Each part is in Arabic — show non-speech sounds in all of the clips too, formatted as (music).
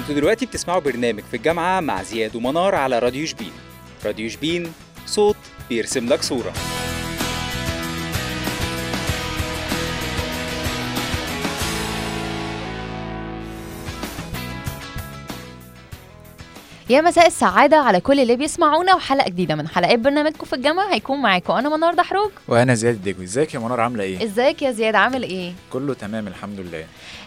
أنتوا دلوقتي بتسمعوا برنامج في الجامعة مع زياد ومنار على راديو شبين. راديو شبين صوت بيرسم لك صورة. يا مساء السعادة على كل اللي بيسمعونا وحلقة جديدة من حلقات برنامجكم في الجامعة. هيكون معاكم أنا منار دحروج. وأنا زياد الدجوي. إزيك يا منار؟ عاملة إيه؟ إزيك يا زياد؟ عامل إيه؟ كله تمام الحمد لله.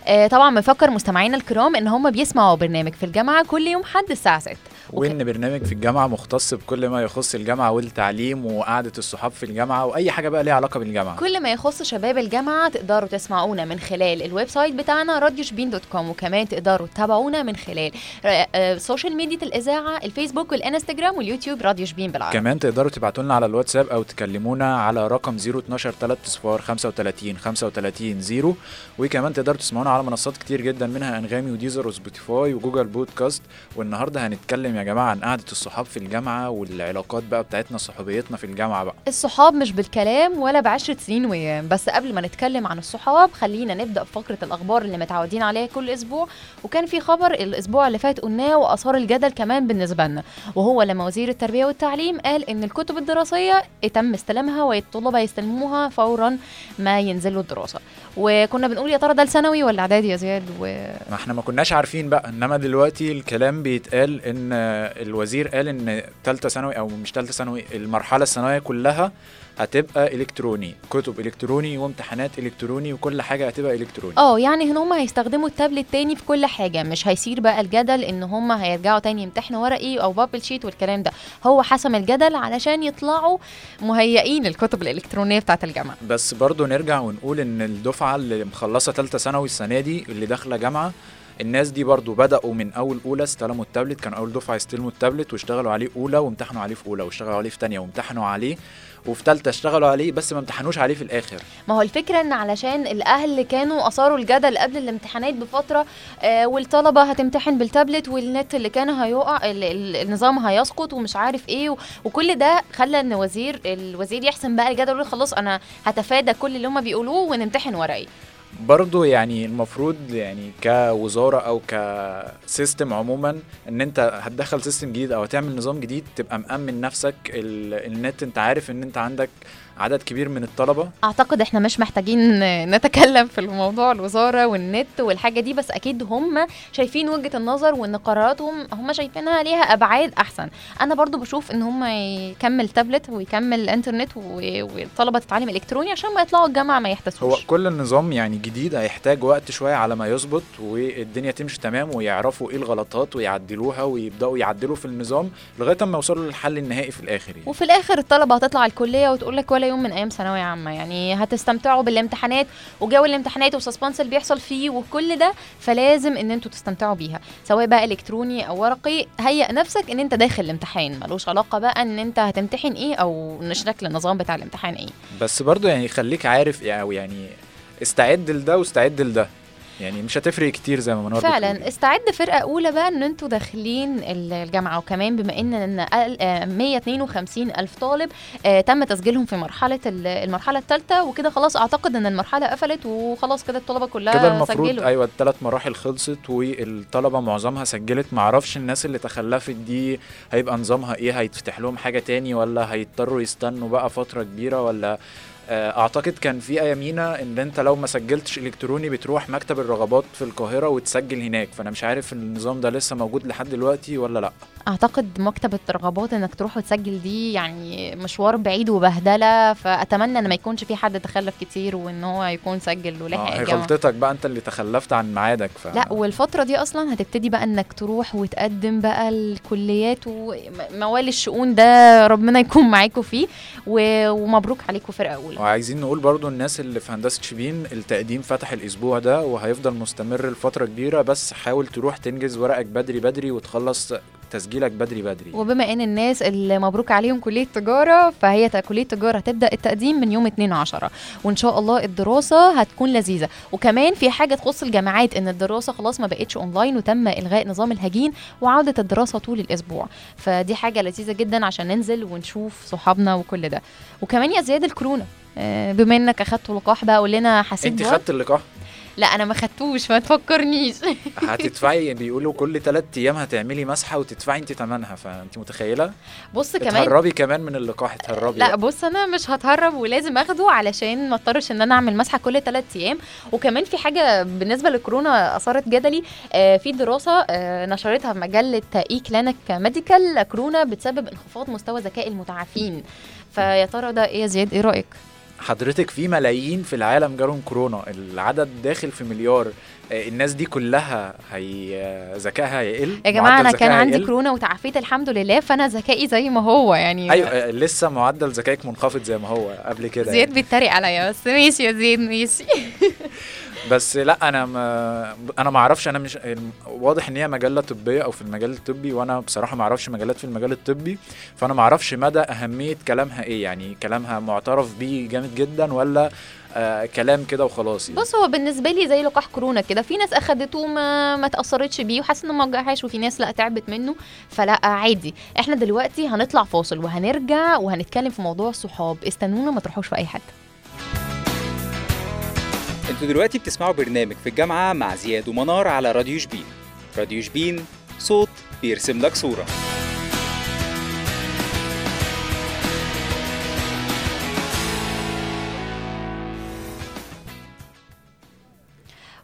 آه طبعا بفكر مستمعينا الكرام إن هم بيسمعوا برنامج في الجامعة كل يوم حد الساعة 6 وإن برنامج في الجامعة مختص بكل ما يخص الجامعة والتعليم وقعدة الصحاب في الجامعة وأي حاجة بقى ليها علاقة بالجامعة. كل ما يخص شباب الجامعة تقدروا تسمعونا من خلال ال website بتاعنا راديو شبين dot com وكمان تقدروا تتابعونا من خلال آه، آه، social media الإذاعة الفيسبوك والإنستجرام واليوتيوب راديو شبين بالعربي. كمان تقدروا تبعتوا لنا على الواتساب أو تكلمونا على رقم 012 3 صفار 35 35 0 وكمان تقدروا تسمعونا على منصات كتير جدا منها أنغامي وديزر وسبوتيفاي وجوجل بودكاست. والنهاردة هنتكلم يا جماعة عن قعدة الصحاب في الجامعة والعلاقات بقى بتاعتنا صحوبيتنا في الجامعة بقى. الصحاب مش بالكلام ولا بعشرة سنين وأيام بس قبل ما نتكلم عن الصحاب خلينا نبدأ بفقرة الأخبار اللي متعودين عليها كل أسبوع. وكان في خبر الأسبوع اللي فات قلناه وأثار الجدل كمان بالنسبة لنا. وهو لما وزير التربية والتعليم قال إن الكتب الدراسية تم استلامها والطلبة يستلموها فورا ما ينزلوا الدراسة. وكنا بنقول يا ترى ده الثانوي ولا إعدادي يا زياد؟ و... ما إحنا ما كناش عارفين بقى إنما دلوقتي الكلام بيتقال إن الوزير قال إن ثالثه ثانوي أو مش ثالثه ثانوي المرحلة الثانوية كلها هتبقى إلكتروني كتب إلكتروني وامتحانات إلكتروني وكل حاجة هتبقى إلكتروني. آه يعني إن هم هيستخدموا التابلت تاني في كل حاجة مش هيصير بقى الجدل إن هم هيرجعوا تاني يمتحنوا ورقي أو بابل شيت والكلام ده. هو حسم الجدل علشان يطلعوا مهيئين الكتب الإلكترونية بتاعة الجامعة. بس برضو نرجع ونقول إن الدفعة اللي مخلصة ثالثه ثانوي السنة دي اللي داخلة جامعة الناس دي برضو بدأوا من أول أولى استلموا التابلت كانوا أول دفعة يستلموا التابلت واشتغلوا عليه أولى وامتحنوا عليه في أولى واشتغلوا عليه في تانية وامتحنوا عليه وفي تالتة اشتغلوا عليه بس ما امتحنوش عليه في الآخر. ما هو الفكرة إن علشان الأهل كانوا أثاروا الجدل قبل الامتحانات بفترة آه والطلبة هتمتحن بالتابلت والنت اللي كان هيقع ال- ال- النظام هيسقط ومش عارف إيه وكل ده خلى إن وزير الوزير يحسم بقى الجدل ويقول خلاص أنا هتفادى كل اللي هم بيقولوه ونمتحن ورقي. برضو يعني المفروض يعني كوزارة أو ك system عموما إن أنت هتدخل system جديد أو هتعمل نظام جديد تبقى مأمن نفسك ال- النت. أنت عارف إن أنت عندك عدد كبير من الطلبة. أعتقد إحنا مش محتاجين نتكلم في الموضوع الوزارة والنت والحاجة دي بس أكيد هم شايفين وجهة النظر وإن قراراتهم هم شايفينها ليها أبعاد أحسن. أنا برضو بشوف إن هم يكمل تابلت ويكمل إنترنت والطلبة تتعلم إلكتروني عشان ما يطلعوا الجامعة ما هو يحتسوش كل النظام يعني جديد هيحتاج وقت شوية على ما يظبط والدنيا تمشي تمام ويعرفوا إيه الغلطات ويعدلوها ويبدأوا يعدلوا في النظام لغاية ما يوصلوا للحل النهائي في الآخر يعني. وفي الآخر الطلبة هتطلع الكلية وتقول لك ولا يوم من أيام ثانوية عامة. يعني هتستمتعوا بالامتحانات وجو الامتحانات والسسبانس اللي بيحصل فيه وكل ده فلازم إن أنتوا تستمتعوا بيها. سواء بقى إلكتروني أو ورقي هيئ نفسك إن انت داخل الامتحان. ملوش علاقة بقى إن انت هتمتحن إيه أو شكل النظام بتاع الامتحان إيه. بس برضو يعني خليك عارف أو يعني استعد لده واستعد لده. يعني مش هتفرق كتير زي ما منور بتقول. فعلا. استعد فرقة أولى بقى إن أنتوا داخلين ال- الجامعة. وكمان بما إن إن أقل- آه، 152 ألف طالب آه، تم تسجيلهم في مرحلة ال- المرحلة الثالثه وكده خلاص أعتقد إن المرحلة قفلت وخلاص كده الطلبة كلها كده المفروض سجلوا. أيوه الثلاث مراحل خلصت والطلبة معظمها سجلت. معرفش الناس اللي تخلفت دي هيبقى نظامها إيه؟ هيتفتح لهم حاجة تاني ولا هيضطروا يستنوا بقى فترة كبيرة ولا أعتقد كان في ايامينا إن أنت لو ما سجلتش إلكتروني بتروح مكتب الرغبات في القاهرة وتسجل هناك. فأنا مش عارف النظام ده لسه موجود لحد دلوقتي ولا لأ. أعتقد مكتبة الرغبات إنك تروح وتسجل دي يعني مشوار بعيد وبهدلة فأتمنى إن ما يكونش في حد تخلف كتير وإن هو يكون سجل آه، ولحق الجامعة. غلطتك بقى أنت اللي تخلفت عن ميعادك ف... لأ والفترة دي أصلا هتبتدي بقى إنك تروح وتقدم بقى الكليات وموال الشؤون ده ربنا يكون معاكم فيه ومبروك عليكم فرقة أولى وعايزين نقول برضو الناس اللي في هندسة شبين التقديم فتح الأسبوع ده وهيفضل مستمر لفترة كبيرة بس حاول تروح تنجز ورقك بدري بدري وتخلص تسجيلك بدري بدري. وبما إن الناس اللي مبروك عليهم كلية تجارة فهي كلية تجارة هتبدأ التقديم من يوم 2 10 وإن شاء الله الدراسة هتكون لذيذة. وكمان في حاجة تخص الجامعات إن الدراسة خلاص ما بقتش اونلاين وتم إلغاء نظام الهجين وعودة الدراسة طول الأسبوع. فدي حاجة لذيذة جدا عشان ننزل ونشوف صحابنا وكل ده. وكمان يا زياد الكورونا آه، بما إنك أخدت لقاح بقى قول لنا حسيت انت؟ خدت اللقاح؟ لا أنا ما خدتوش ما تفكرنيش. (laughs) هتدفعي بيقولوا كل ثلاث أيام هتعملي مسحة وتدفعي انت ثمنها فانت متخيلة؟ بص كمان تهربي كمان من اللقاح تهربي لا بص أنا مش هتهرب ولازم آخده علشان ما اضطرش إن أنا أعمل مسحة كل 3 أيام. وكمان في حاجة بالنسبة للكورونا أثارت جدل آه في دراسة آه نشرتها في مجلة E Clinic Medical كورونا بتسبب انخفاض مستوى ذكاء المتعافين. فيا ترى ده إيه يا زياد؟ إيه رأيك؟ حضرتك في ملايين في العالم جالهم كورونا العدد داخل في مليار آه، الناس دي كلها هي آه، ذكائها هيقل يا جماعة أنا كان عندي هيقل. كورونا وتعافيت الحمد لله فأنا ذكائي زي ما هو يعني أيوه آه، لسه معدل ذكائك منخفض زي ما هو قبل كده زياد يعني. بيتريق عليا بس ماشي يا زياد ماشي بس لا أنا ما أنا ما أعرفش أنا مش واضح إن هي مجلة طبية أو في المجال الطبي وأنا بصراحة ما أعرفش مجلات في المجال الطبي فأنا ما أعرفش مدى أهمية كلامها إيه يعني كلامها معترف بيه جامد جدا ولا آه كلام كده وخلاص يعني. بص هو بالنسبة لي زي لقاح كورونا كده في ناس أخدته ما ما تأثرتش بيه وحاسة إنه ما وجعهاش وفي ناس لا تعبت منه فلا عادي. إحنا دلوقتي هنطلع فاصل وهنرجع وهنتكلم في موضوع الصحاب. استنونا ما تروحوش في أي حتة. أنتوا دلوقتي بتسمعوا برنامج في الجامعة مع زياد ومنار على راديو شبين. راديو شبين صوت بيرسم لك صورة.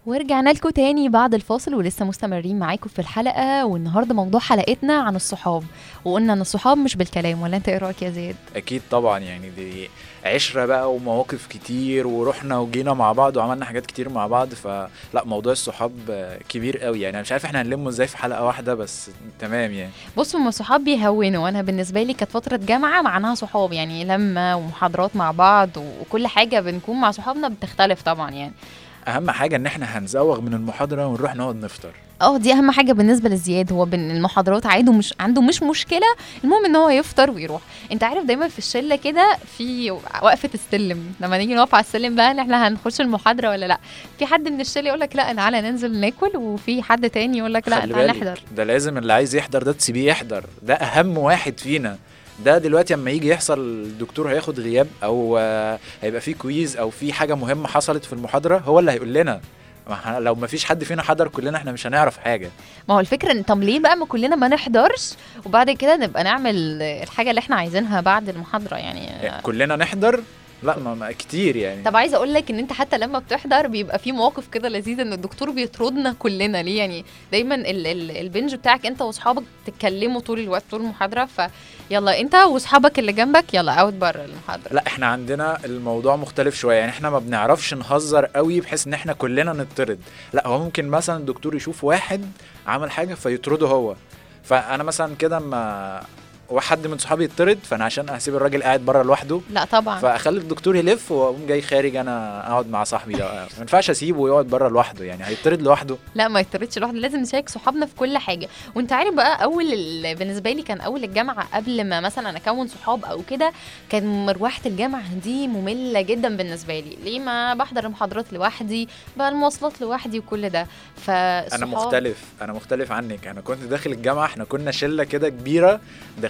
ورجعنا لكم تاني بعد الفاصل ولسه مستمرين معاكم في الحلقة. والنهاردة موضوع حلقتنا عن الصحاب. وقلنا إن الصحاب مش بالكلام ولا أنت إيه رأيك يا زياد؟ أكيد طبعا يعني دي عشرة بقى ومواقف كتير ورحنا وجينا مع بعض وعملنا حاجات كتير مع بعض. فلا موضوع الصحاب كبير قوي. يعني أنا مش عارف إحنا هنلمه إزاي في حلقة واحدة بس تمام يعني. بصوا هما صحاب بيهونوا. أنا بالنسبة لي كانت فترة جامعة معناها صحاب يعني لما ومحاضرات مع بعض وكل حاجة بنكون مع صحابنا بتختلف طبعا يعني. أهم حاجة إن إحنا هنزوغ من المحاضرة ونروح نقعد نفطر. آه دي أهم حاجة بالنسبة لزياد. هو بين المحاضرات عادي مش عنده مش مشكلة. المهم إن هو يفطر ويروح. أنت عارف دايما في الشلة كده في وقفة السلم. لما نيجي نقف على السلم بقى إن إحنا هنخش المحاضرة ولا لأ؟ في حد من الشلة يقول لك لأ تعالى ننزل ناكل. وفي حد تاني يقول لك لأ تعالى نحضر ده لازم اللي عايز يحضر ده تسيبيه يحضر. ده أهم واحد فينا. ده دلوقتي اما يجي يحصل الدكتور هياخد غياب أو آه، هيبقى في كويز أو في حاجة مهمة حصلت في المحاضرة هو اللي هيقول لنا. لو ما فيش حد فينا حضر كلنا إحنا مش هنعرف حاجة. ما هو الفكرة إن طب ليه بقى ما كلنا ما نحضرش؟ وبعد كده نبقى نعمل الحاجة اللي إحنا عايزينها بعد المحاضرة يعني. كلنا نحضر لا ما, ما كتير يعني. طب عايزة أقول لك إن أنت حتى لما بتحضر بيبقى في مواقف كده لذيذة إن الدكتور بيطردنا كلنا ليه؟ يعني دايما ال ال البنج بتاعك أنت وأصحابك تتكلموا طول الوقت طول المحاضرة فيلا أنت وأصحابك اللي جنبك يلا اوت بره المحاضرة. لا إحنا عندنا الموضوع مختلف شوية. يعني إحنا ما بنعرفش نهزر قوي بحيث إن إحنا كلنا نطرد. لا هو ممكن مثلا الدكتور يشوف واحد عمل حاجة فيطرده هو. فأنا مثلا كده اما واحد من صحابي يطرد فأنا عشان أسيب الراجل قاعد بره لوحده لا طبعا. فأخلي الدكتور يلف وأقوم جاي خارج أنا أقعد مع صاحبي ده. ما ينفعش أسيبه ويقعد بره لوحده يعني هيطرد لوحده. لا ما يطردش لوحده لازم نشارك صحابنا في كل حاجة. وأنت عارف بقى أول ال... بالنسبة لي كان أول الجامعة قبل ما مثلا أكون صحاب أو كده كان مروحة الجامعة دي مملة جدا بالنسبة لي. ليه؟ ما بحضر المحاضرات لوحدي بقى المواصلات لوحدي وكل ده. فالصحاب أنا مختلف أنا مختلف عنك. أنا كنت داخل الجامعة إحنا كنا شلة كده كبيرة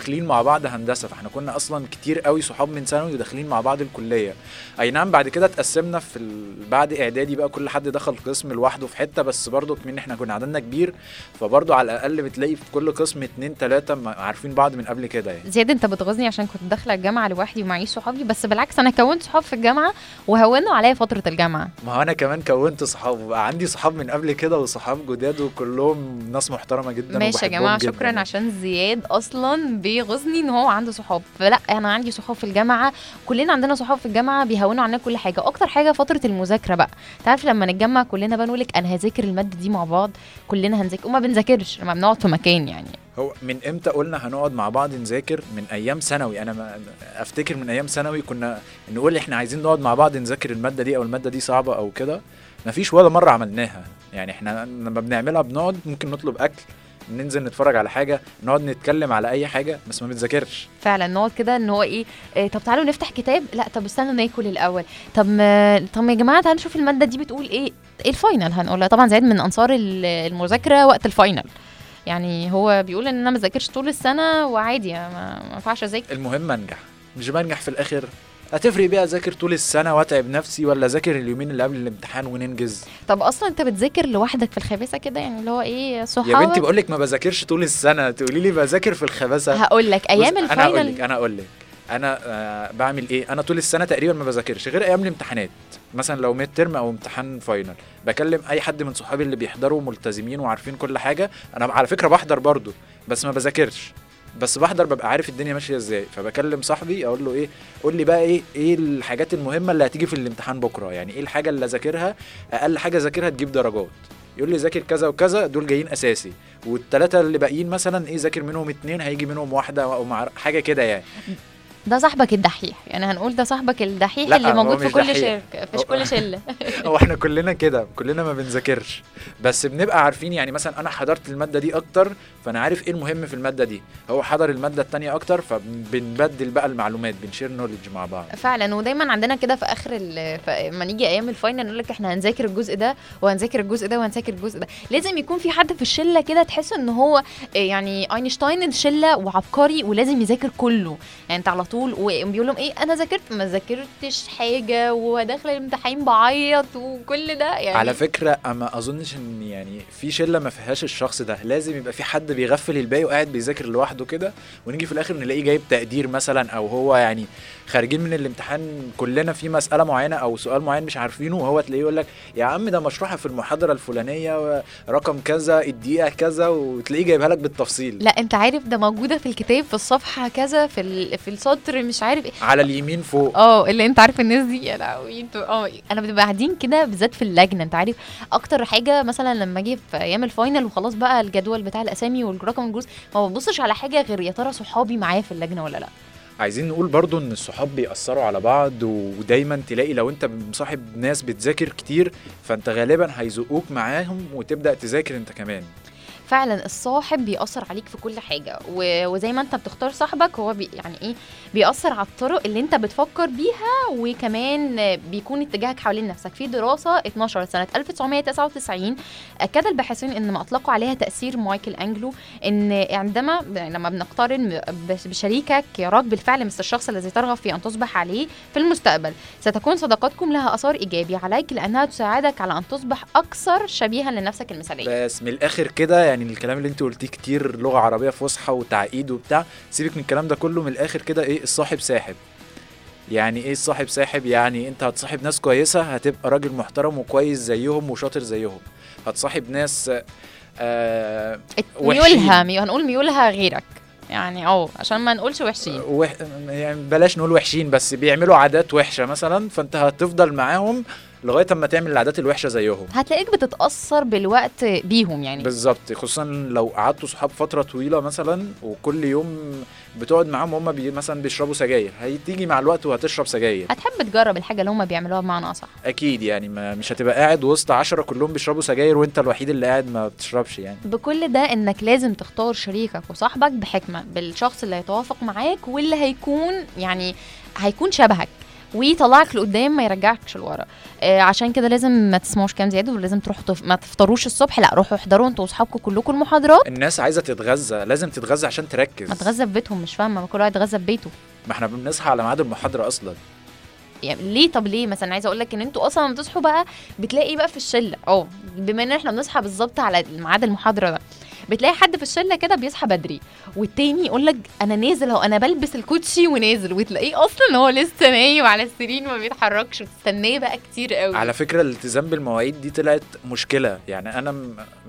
داخلين مع بعض هندسة فإحنا كنا أصلا كتير قوي صحاب من ثانوي وداخلين مع بعض الكلية. أي نعم بعد كده اتقسمنا في ال... بعد إعدادي بقى كل حد دخل قسم لوحده في حتة بس برضه كمان إحنا كنا عددنا كبير فبرضه على الأقل بتلاقي في كل قسم اتنين تلاتة ما- عارفين بعض من قبل كده يعني. زياد أنت بتغيظني عشان كنت داخلة الجامعة لوحدي ومعيش صحابي بس بالعكس أنا كونت صحاب في الجامعة وهونوا عليا فترة الجامعة. ما هو أنا كمان كونت صحاب وبقى عندي صحاب من قبل كده وصحاب جداد وكلهم ناس محترمة جدا ماشي يا جماعة شكرا. عشان زياد أصلا بيغيظني إن هو عنده صحاب. فلا أنا عندي صحاب في الجامعة كلنا عندنا صحاب في الجامعة بيهونوا علينا كل حاجة. أكتر حاجة فترة المذاكرة بقى. تعرف لما نتجمع كلنا بقى نقول لك أنا هذاكر المادة دي مع بعض كلنا هنذاكر وما بنذاكرش لما بنقعد في مكان يعني. هو من إمتى قلنا هنقعد مع بعض نذاكر؟ من أيام ثانوي. أنا ما أفتكر من أيام ثانوي كنا نقول إحنا عايزين نقعد مع بعض نذاكر المادة دي أو المادة دي صعبة أو كده. مفيش ولا مرة عملناها. يعني إحنا لما بنعملها بنقعد ممكن نطلب أكل. ننزل نتفرج على حاجة نقعد نتكلم على أي حاجة بس ما بنذاكرش فعلا نقعد كده إن هو إيه, إيه طب تعالوا نفتح كتاب. لا طب استنوا ناكل الأول. طب ما طب يا جماعة تعالوا نشوف المادة دي بتقول إيه إيه ال final؟ هنقولها. طبعا زياد من أنصار ال- المذاكرة وقت ال final. يعني هو بيقول إن أنا ما ذاكرش طول السنة وعادي ما ما ينفعش أذاكر. المهم أنجح. مش بنجح في الآخر. هتفرق بيها اذاكر طول السنة واتعب نفسي ولا اذاكر اليومين اللي قبل الامتحان وننجز؟ طب أصلا أنت بتذاكر لوحدك في الخباثة كده؟ يعني اللي هو إيه يا صحابك بنتي بقول لك ما بذاكرش طول السنة. تقولي لي بذاكر في الخباثة. هقول لك أيام بص، أنا أقول لك ال final أنا أقول لك أنا آه بعمل إيه؟ أنا طول السنة تقريبا ما بذاكرش غير أيام الامتحانات. مثلا لو midterm أو امتحان final بكلم أي حد من صحابي اللي بيحضروا ملتزمين وعارفين كل حاجة. أنا على فكرة بحضر برضو بس ما بذاكرش. بس بحضر ببقى عارف الدنيا ماشية إزاي. فبكلم صاحبي أقول له إيه قول لي بقى إيه إيه الحاجات المهمة اللي هتيجي في الامتحان بكرة؟ يعني إيه الحاجة اللي أذاكرها؟ أقل حاجة ذاكرها تجيب درجات. يقول لي ذاكر كذا وكذا دول جايين أساسي. والثلاثه اللي باقيين مثلا إيه ذاكر منهم اتنين هيجي منهم واحدة أو حاجة كده يعني. ده صاحبك الدحيح. يعني هنقول ده صاحبك الدحيح اللي موجود في كل. شركه في كل شلة. (laughs) هو إحنا كلنا كده كلنا ما بنذاكرش. بس بنبقى عارفين يعني مثلا أنا حضرت المادة دي أكتر فأنا عارف إيه المهم في المادة دي. هو حضر المادة التانية أكتر فبنبدل بقى المعلومات بن share knowledge مع بعض. فعلا. ودايما عندنا كده في آخر لما نيجي أيام ال final نقول لك إحنا هنذاكر الجزء ده وهنذاكر الجزء ده وهنذاكر الجزء ده. لازم يكون في حد في الشلة كده تحس إن هو إيه يعني أينشتاين الشلة وعبقري ولازم يذاكر كله. يعني أنت على طول وبيقول لهم إيه أنا ذاكرت ما ذاكرتش حاجة وداخل الامتحان بعيط وكل ده يعني. على فكرة أما أظنش إن يعني في شلة ما فيهاش الشخص ده. لازم يبقى في حد بيغفل الباقي وقاعد بيذاكر لوحده كده ونيجي في الآخر نلاقيه جايب تقدير مثلا أو هو يعني خارجين من الامتحان كلنا في مسألة معينة أو سؤال معين مش عارفينه وهو تلاقيه يقول لك يا عم ده مشروحة في المحاضرة الفلانية رقم كذا الدقيقة كذا. وتلاقيه جايبها لك بالتفصيل. لا أنت عارف ده موجودة في الكتاب في الصفحة كذا في في السطر مش عارف إيه. على اليمين فوق. آه اللي انت عارف الناس دي أنتوا آه. أنا بنبقى قاعدين كده بالذات في اللجنة انت عارف. أكتر حاجة مثلا لما أجي في أيام ال final وخلاص بقى الجدول بتاع الأسامي والرقم الجزء ما ببصش على حاجة غير يا ترى صحابي معايا في اللجنة ولا لأ. عايزين نقول برضو إن الصحاب بيأثروا على بعض ودايما تلاقي لو أنت مصاحب ناس بتذاكر كتير فأنت غالبا هيزقوك معاهم وتبدأ تذاكر أنت كمان. فعلا الصاحب بيأثر عليك في كل حاجة. و... وزي ما انت بتختار صاحبك هو بي... يعني إيه بيأثر على الطرق اللي انت بتفكر بيها وكمان بيكون اتجاهك حوالين نفسك. في دراسة 12 سنة 1999 أكد الباحثين إن ما أطلقوا عليها تأثير مايكل أنجلو إن عندما لما بنقترن بش- بشريكك يراك بالفعل مثل الشخص الذي ترغب في أن تصبح عليه في المستقبل. ستكون صداقتكم لها أثار إيجابي عليك لأنها تساعدك على أن تصبح أكثر شبيها لنفسك المثالية. بس من الآخر كده يعني الكلام اللي انت قلتيه كتير لغة عربية فصحى وتعقيد وبتاع سيبك من الكلام ده كله من الآخر كده إيه الصاحب ساحب. يعني إيه الصاحب ساحب؟ يعني انت هتصاحب ناس كويسة هتبقى راجل محترم وكويس زيهم وشاطر زيهم. هتصاحب ناس آه. ميولها مي... هنقول ميولها غيرك. يعني آه عشان ما نقولش وحشين. وح... يعني بلاش نقول وحشين بس بيعملوا عادات وحشة مثلا فأنت هتفضل معاهم لغاية أما تعمل العادات الوحشة زيهم. هتلاقيك بتتأثر بالوقت بيهم يعني. بالظبط خصوصا لو قعدتوا صحاب فترة طويلة مثلا وكل يوم بتقعد معاهم هم بي مثلا بيشربوا سجاير. هتيجي مع الوقت وهتشرب سجاير. هتحب تجرب الحاجة اللي هما بيعملوها بمعنى أصح. أكيد يعني ما مش هتبقى قاعد وسط عشرة كلهم بيشربوا سجاير وأنت الوحيد اللي قاعد ما بتشربش يعني. بكل ده إنك لازم تختار شريكك وصاحبك بحكمة بالشخص اللي هيتوافق معاك واللي هيكون يعني هيكون شبهك. ويطلعك لقدام ما يرجعكش لورا. آه عشان كده لازم ما تسمعوش كلام زيادة ولازم تروحوا تف... ما تفطروش الصبح لا روحوا احضروا أنتوا واصحابكم كلكم المحاضرات. الناس عايزة تتغذى لازم تتغذى عشان تركز. ما تغذى في بيتهم مش فاهمة ما كل واحد يتغذى في بيته. ما إحنا بنصحى على ميعاد المحاضرة أصلا. يعني ليه؟ طب ليه؟ مثلا عايزة أقول لك إن أنتوا أصلا لما بتصحوا بقى بتلاقي بقى في الشلة. آه بما إن إحنا بنصحى بالظبط على ميعاد المحاضرة ده. بتلاقي حد في الشلة كده بيصحى بدري والتاني يقول لك أنا نازل أهو أنا بلبس الكوتشي ونازل وتلاقيه أصلا هو لسه نايم على السرير وما بيتحركش وتستناه بقى كتير قوي. على فكرة الالتزام بالمواعيد دي طلعت مشكلة يعني أنا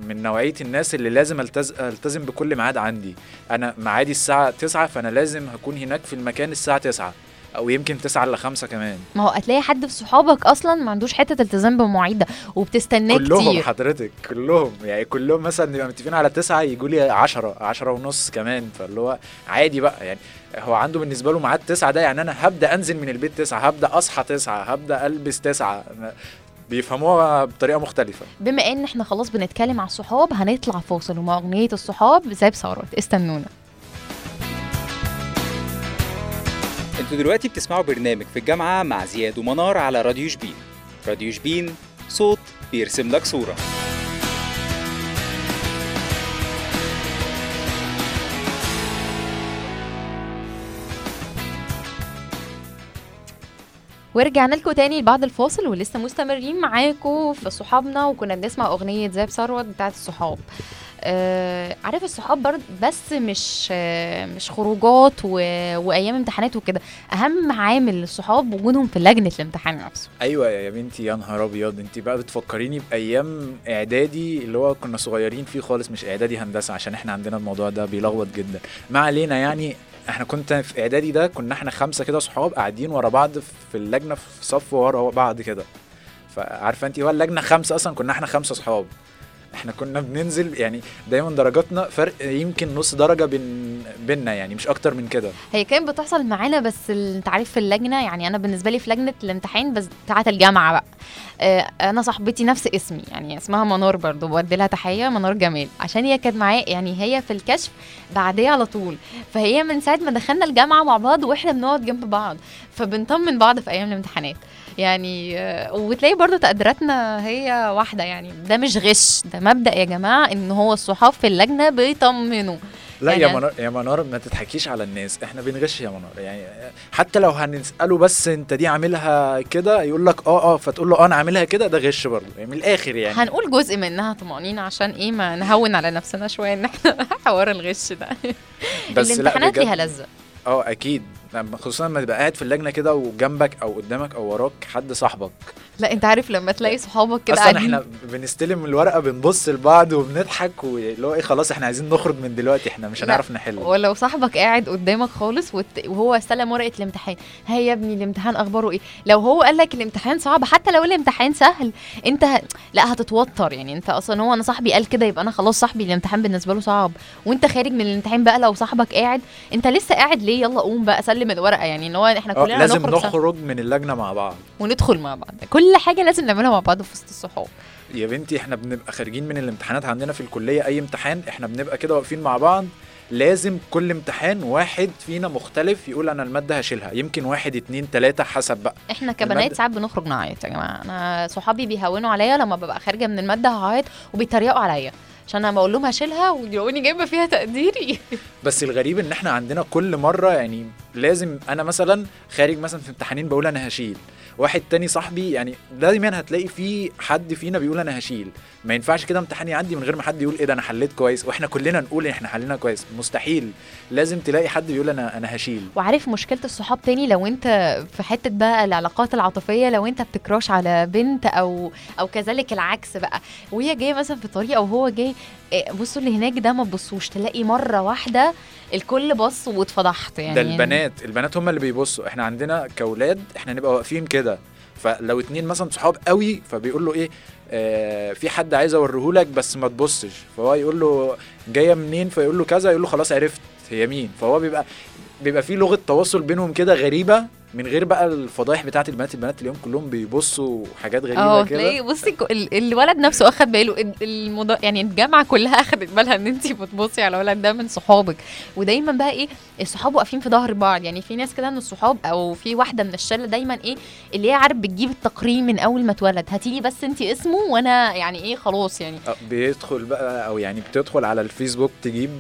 من نوعية الناس اللي لازم التز... التزم بكل ميعاد عندي أنا ميعادي الساعة 9 فأنا لازم هكون هناك في المكان الساعة 9 أو يمكن 9 الا 5 كمان. ما هو هتلاقي حد في صحابك أصلا ما عندوش حتة التزام بالمواعيد ده وبتستناه كلهم كتير. حضرتك كلهم. يعني كلهم مثلا نبقى متفقين على 9 يجوا لي 10 10 ونص كمان. فاللي هو عادي بقى. يعني هو عنده بالنسبة له ميعاد 9 ده يعني أنا هبدأ أنزل من البيت 9 هبدأ أصحى 9 هبدأ ألبس 9 بيفهموها بطريقة مختلفة. بما إن إحنا خلاص بنتكلم على الصحاب هنطلع فاصل ومع أغنية الصحاب زي بثروت استنونا. أنتوا دلوقتي بتسمعوا برنامج في الجامعة مع زياد ومنار على راديو شبين. راديو شبين صوت بيرسم لك صورة. ورجعنا لكم تاني بعد الفاصل ولسه مستمرين معاكم في صحابنا وكنا بنسمع أغنية زاب ثروت بتاعت الصحاب. آه عارف الصحاب برضه بس مش آه مش خروجات و... وأيام امتحانات وكده. أهم عامل للصحاب وجودهم في لجنة الامتحان نفسه. أيوه يا بنتي يا نهار أبيض. أنت بقى بتفكريني بأيام إعدادي اللي هو كنا صغيرين فيه خالص مش إعدادي هندسة عشان إحنا عندنا الموضوع ده بيلخبط جدا. ما علينا يعني إحنا كنت في إعدادي ده كنا إحنا خمسة كده صحاب قاعدين ورا بعض في اللجنة في صف ورا بعض كده. فعارفة أنت هو اللجنة خمسة أصلا كنا إحنا خمسة صحاب. إحنا كنا بننزل يعني دايما درجاتنا فرق يمكن نص درجة بين بينا يعني مش أكتر من كده. هي كانت بتحصل معانا بس انت عارف في اللجنة يعني أنا بالنسبة لي في لجنة الامتحان بس بتاعة الجامعة بقى. آه، أنا صاحبتي نفس اسمي يعني اسمها منار برضو بودي لها تحية منار جمال. عشان هي كانت معايا يعني هي في الكشف بعديه على طول. فهي من ساعة ما دخلنا الجامعة مع بعض وإحنا بنقعد جنب بعض فبنطمن بعض في أيام الامتحانات. يعني آه، وتلاقي برضو تقديراتنا هي واحدة يعني ده مش غش ده مبدأ يا جماعة إن هو الصحاب في اللجنة بيطمنوا. لا يعني يا منار يا منار ما تضحكيش على الناس. إحنا بنغش يا منار. يعني حتى لو هنسأله بس أنت دي عاملها كده يقول لك آه آه فتقول له آه أنا عاملها كده ده غش برضه. يعني من الآخر يعني. هنقول جزء منها طمأنينة عشان إيه؟ ما نهون على نفسنا شوية إن إحنا (laughs) حوار الغش ده. بس لا الامتحانات ليها لذة. آه أكيد. خصوصا لما تبقى قاعد في اللجنة كده وجنبك أو قدامك أو وراك حد صاحبك. لا انت عارف لما تلاقي صحابك كده أصلا إحنا بنستلم الورقة بنبص لبعض وبنضحك واللي هو إيه خلاص إحنا عايزين نخرج من دلوقتي إحنا مش. هنعرف نحل. ولو صاحبك قاعد قدامك خالص. وهو استلم ورقة الامتحان هي يا ابني الامتحان أخباره إيه؟ لو هو قال لك الامتحان صعب حتى لو الامتحان سهل أنت ه... لا هتتوتر. يعني أنت أصلا هو أنا صاحبي قال كده يبقى أنا خلاص صاحبي الامتحان بالنسبة له صعب. وأنت خارج من الامتحان بقى لو صاحبك قاعد أنت لسه قاعد ليه؟ يلا قوم بقى سلم الورقة. يعني ان هو إحنا آه كلنا لازم نخرج نخرج من اللجنة مع بعض. وندخل مع بعض. كل حاجة لازم نعملها مع بعض في وسط الصحاب. يا بنتي إحنا بنبقى خارجين من الامتحانات عندنا في الكلية أي امتحان إحنا بنبقى كده واقفين مع بعض. لازم كل امتحان واحد فينا مختلف يقول أنا المادة هشيلها. يمكن واحد اتنين تلاتة حسب بقى. إحنا كبنات المادة- ساعات بنخرج نعيط يا جماعة. أنا صحابي بيهونوا عليا لما ببقى خارجة من المادة هعيط وبيتريقوا عليا. عشان أنا بقول لهم هشيلها ويلاقوني جايبة فيها تقديري. بس الغريب إن إحنا عندنا كل مرة يعني لازم أنا مثلا خارج مثلا في امتحانين بقول أنا هشيل. واحد تاني صاحبي يعني دايما هتلاقي في حد فينا بيقول أنا هشيل. ما ينفعش كده امتحان يعدي من غير ما حد يقول إيه ده أنا حليت كويس وإحنا كلنا نقول إحنا حلينا كويس. مستحيل. لازم تلاقي حد بيقول أنا أنا هشيل. وعارف مشكلة الصحاب تاني؟ لو أنت في حتة بقى العلاقات العاطفية لو أنت بتكراش على بنت أو أو كذلك العكس بقى. وهي جاية مثلا في طريق أو هو جاي بصوا اللي هناك ده ما تبصوش تلاقي مرة واحدة الكل بص واتفضحت يعني. ده البنات البنات هم اللي بيبصوا. إحنا عندنا كأولاد إحنا نبقى واقفين كده. فلو اتنين مثلا صحاب قوي فبيقول له إيه آه في حد عايز أوريهولك بس ما تبصش. فهو يقول له جاية منين؟ فيقول له كذا يقول له خلاص عرفت هي مين. فهو بيبقى بيبقى في لغة تواصل بينهم كده غريبة. من غير بقى الفضايح بتاعت البنات البنات اليوم كلهم بيبصوا حاجات غريبة آه كده. تلاقي بصي الولد نفسه أخد باله ال- المض... يعني الجامعة كلها أخدت بالها إن انت بتبصي على الولد ده من صحابك. ودايما بقى إيه الصحاب واقفين في ظهر بعض. يعني في ناس كده من الصحاب أو في واحدة من الشلة دايما إيه اللي هي عارف بتجيب التقرير من أول ما اتولد. هاتيلي بس انت اسمه وأنا يعني إيه خلاص يعني. آه، بيدخل بقى أو يعني بتدخل على الفيسبوك تجيب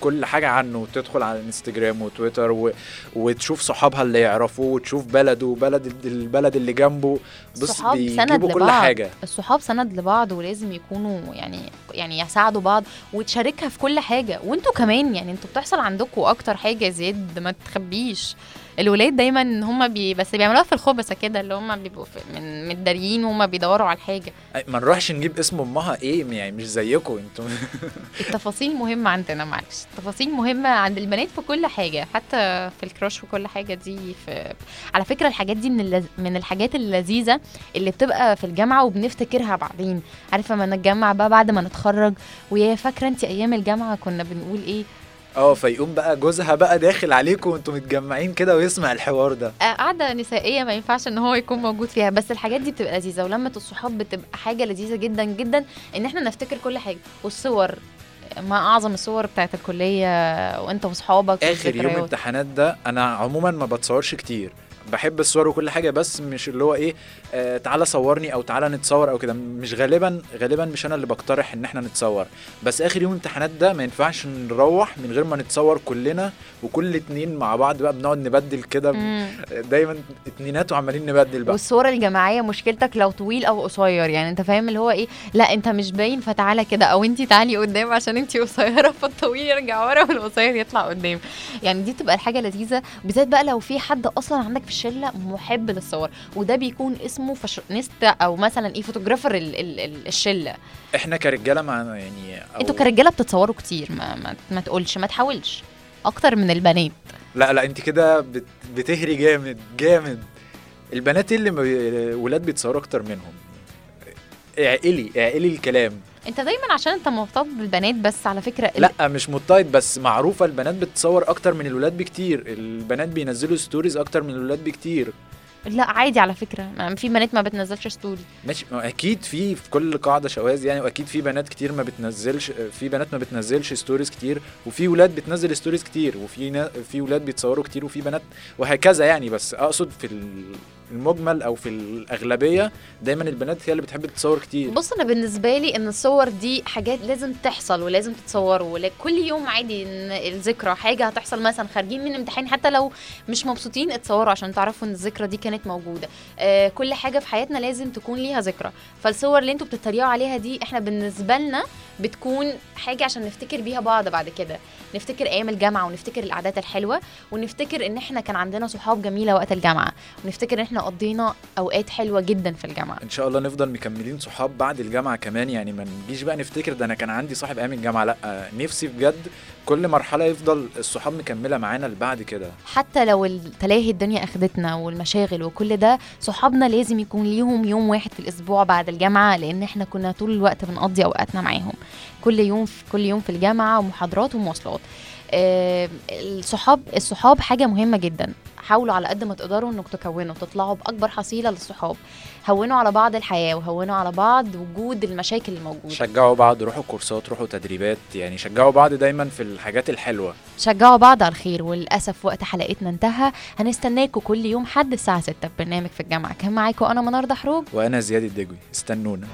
كل حاجة عنه وتدخل على الإنستجرام وتويتر و... وتشوف صحابها اللي يعرفوه وتشوف بلده وبلد البلد اللي جنبه بص بيجيبوا كل لبعض. حاجة الصحاب سند لبعض ولازم يكونوا يعني يعني يساعدوا بعض وتشاركها في كل حاجة. وانتوا كمان يعني أنتوا بتحصل عندكم أكتر حاجة زياد ما تخبيش. الولاد دايما هم بي بس بيعملوها في الخبثه كده اللي هم بيبقوا من متداريين وهم بيدوروا على الحاجة ما نروحش نجيب اسم أمها إيه؟ يعني مش زيكم أنتوا. (laughs) التفاصيل مهمة عندنا معلش. التفاصيل مهمة عند البنات في كل حاجة حتى في الكراش وكل حاجة دي في على فكرة الحاجات دي من اللز... من الحاجات اللذيذة اللي بتبقى في الجامعة وبنفتكرها بعدين. عارفة ما نتجمع بقى بعد ما نتخرج ويا فاكرة انت أيام الجامعة كنا بنقول إيه؟ آه فيقوم بقى جوزها بقى داخل عليكم وانتوا متجمعين كده ويسمع الحوار ده. آه، قعده نسائية ما ينفعش إن هو يكون موجود فيها بس الحاجات دي بتبقى لذيذة ولمة الصحاب بتبقى حاجة لذيذة جدا جدا إن إحنا نفتكر كل حاجة. والصور ما أعظم الصور بتاعت الكلية وأنت وأصحابك آخر يوم. امتحانات ده أنا عموما ما بتصورش كتير. بحب الصور وكل حاجة بس مش اللي هو إيه آه تعالى صورني أو تعالى نتصور أو كده. مش غالبا غالبا مش أنا اللي بقترح إن إحنا نتصور. بس آخر يوم امتحانات ده ما ينفعش نروح من غير ما نتصور كلنا وكل اتنين مع بعض بقى بنقعد نبدل كده. دايما اتنينات وعمالين نبدل بقى. والصور الجماعية مشكلتك لو طويل أو قصير. يعني أنت فاهم اللي هو إيه لا أنت مش باين فتعالى كده. أو انت تعالي قدام عشان انت (laughs) قصيرة فالطويل يرجع ورا والقصير يطلع قدام. يعني دي تبقى الحاجة لذيذة بالذات بقى لو في حد أصلا عندك في الشله محب للصور وده بيكون اسمه فاشونيستا أو مثلا إيه photographer ال ال ال الشلة. إحنا كرجالة مع يعني أنتوا كرجالة بتتصوروا كتير ما, ما, ما تقولش ما تحاولش. أكتر من البنات. لا لا أنت كده بت... بتهري جامد جامد. البنات اللي م... ولاد بيتصوروا أكتر منهم؟ اعقلي اعقلي الكلام. انت دايما عشان انت مرتبط بالبنات بس على فكرة ال- لا مش مضطهد بس معروفة البنات بتصور أكتر من الولاد بكتير. البنات بينزلوا stories أكتر من الولاد بكتير. لا عادي على فكرة. في بنات ما بتنزلش story ماشي. ما أكيد في في كل قاعدة شواذ يعني وأكيد في بنات كتير ما بتنزلش في بنات ما بتنزلش stories كتير وفي ولاد بتنزل stories كتير وفي نا... في ولاد بيتصوروا كتير وفي بنات وهكذا يعني. بس أقصد في ال- المجمل أو في الأغلبية دايما البنات هي اللي بتحب تتصور كتير. بص أنا بالنسبة لي إن الصور دي حاجات لازم تحصل ولازم تتصوروا ولا كل يوم عادي إن الذكرى حاجة هتحصل مثلا خارجين من امتحان حتى لو مش مبسوطين اتصوروا عشان تعرفوا إن الذكرى دي كانت موجودة. آه كل حاجة في حياتنا لازم تكون ليها ذكرى. فالصور اللي أنتوا بتتريقوا عليها دي إحنا بالنسبة لنا بتكون حاجة عشان نفتكر بيها بعض بعد كده. نفتكر أيام الجامعة ونفتكر القعدات الحلوة ونفتكر إن إحنا كان عندنا صحاب جميلة وقت الجامعة ونفتكر إن إحنا قضينا أوقات حلوة جدا في الجامعة. إن شاء الله نفضل مكملين صحاب بعد الجامعة كمان يعني ما نجيش بقى نفتكر ده أنا كان عندي صاحب أيام الجامعة لأ نفسي بجد كل مرحلة يفضل الصحاب مكملة معانا لبعد كده. حتى لو التلاهي الدنيا أخدتنا والمشاغل وكل ده صحابنا لازم يكون ليهم يوم واحد في الأسبوع بعد الجامعة لأن إحنا كنا طول الوقت بنقضي أوقاتنا معاهم. كل يوم في كل يوم في الجامعة ومحاضرات ومواصلات. الصحاب الصحاب حاجة مهمة جدا. حاولوا على قد ما تقدروا انك تكونوا تطلعوا بأكبر حصيلة للصحاب. هونوا على بعض الحياة وهونوا على بعض وجود المشاكل الموجوده شجعوا بعض روحوا كورسات روحوا تدريبات يعني شجعوا بعض دايما في الحاجات الحلوة. شجعوا بعض على الخير وللأسف وقت حلقتنا انتهى. هنستناكم كل يوم حد الساعة 6 في برنامج في الجامعة. كان معاكم أنا منار دحروج. وأنا زياد الدجوي. استنونا.